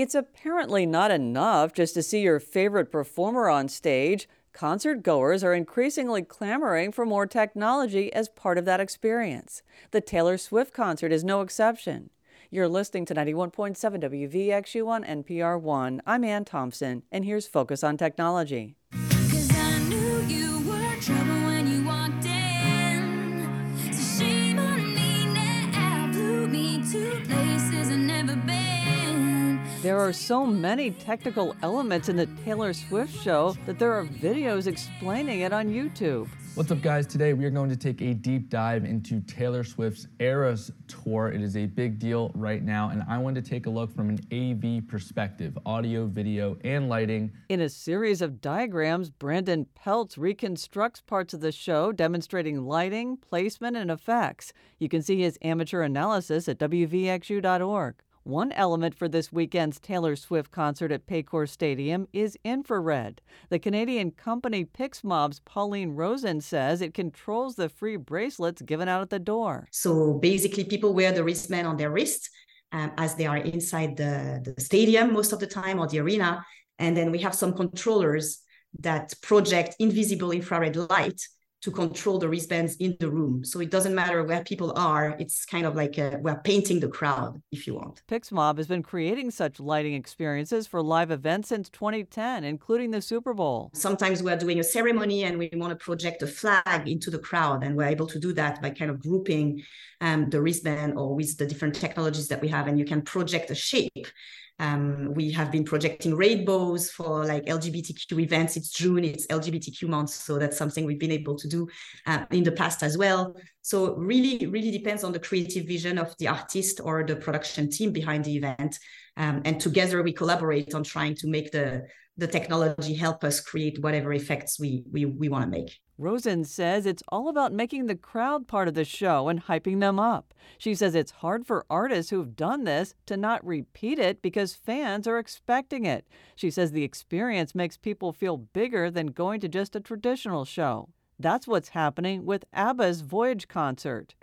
It's apparently not enough just to see your favorite performer on stage. Concert goers are increasingly clamoring for more technology as part of that experience. The Taylor Swift concert is no exception. You're listening to 91.7 WVXU on NPR One. I'm Ann Thompson, and here's Focus on Technology. There are so many technical elements in the Taylor Swift show that there are videos explaining it on YouTube. What's up, guys? Today we are going to take a deep dive into Taylor Swift's Eras Tour. It is a big deal right now, and I want to take a look from an AV perspective audio, video, and lighting. In a series of diagrams, Brandon Peltz reconstructs parts of the show demonstrating lighting, placement, and effects. You can see his amateur analysis at WVXU.org. One element for this weekend's Taylor Swift concert at Paycor Stadium is infrared. The Canadian company Pixmob's Pauline Rosen says it controls the free bracelets given out at the door. So basically, people wear the wristband on their wrist um, as they are inside the, the stadium most of the time or the arena. And then we have some controllers that project invisible infrared light to control the wristbands in the room. So it doesn't matter where people are. It's kind of like a, we're painting the crowd, if you want. Pixmob has been creating such lighting experiences for live events since 2010, including the Super Bowl. Sometimes we're doing a ceremony and we want to project a flag into the crowd, and we're able to do that by kind of grouping um, the wristband or with the different technologies that we have, and you can project a shape um, we have been projecting rainbows for like LGBTQ events. It's June, it's LGBTQ month. So that's something we've been able to do uh, in the past as well. So really, really depends on the creative vision of the artist or the production team behind the event. Um, and together we collaborate on trying to make the, the technology help us create whatever effects we, we, we want to make. Rosen says it's all about making the crowd part of the show and hyping them up. She says it's hard for artists who've done this to not repeat it because fans are expecting it. She says the experience makes people feel bigger than going to just a traditional show. That's what's happening with ABBA's Voyage concert.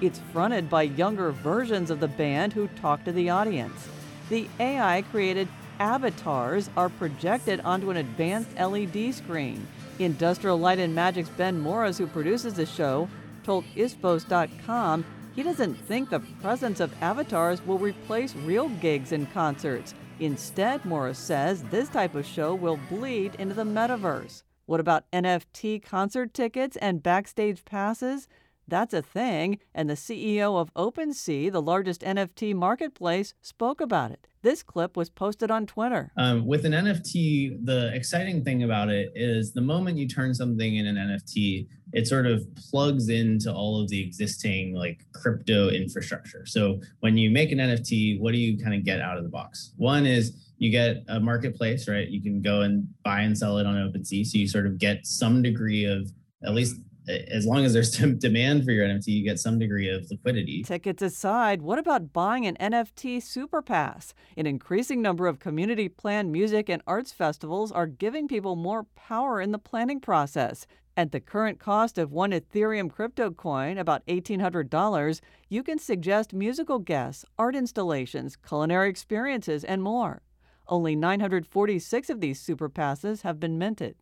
It's fronted by younger versions of the band who talk to the audience. The AI created avatars are projected onto an advanced LED screen. Industrial Light and Magic's Ben Morris, who produces the show, told ISPOS.com he doesn't think the presence of avatars will replace real gigs and concerts. Instead, Morris says this type of show will bleed into the metaverse. What about NFT concert tickets and backstage passes? That's a thing, and the CEO of OpenSea, the largest NFT marketplace, spoke about it. This clip was posted on Twitter. Um, with an NFT, the exciting thing about it is the moment you turn something in an NFT, it sort of plugs into all of the existing like crypto infrastructure. So when you make an NFT, what do you kind of get out of the box? One is you get a marketplace, right? You can go and buy and sell it on OpenSea. So you sort of get some degree of at least as long as there's demand for your NFT, you get some degree of liquidity. Tickets aside, what about buying an NFT super pass? An increasing number of community planned music and arts festivals are giving people more power in the planning process. At the current cost of one Ethereum crypto coin, about $1,800, you can suggest musical guests, art installations, culinary experiences, and more. Only 946 of these super passes have been minted.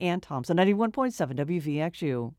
Ann Thompson, 91.7 WVXU.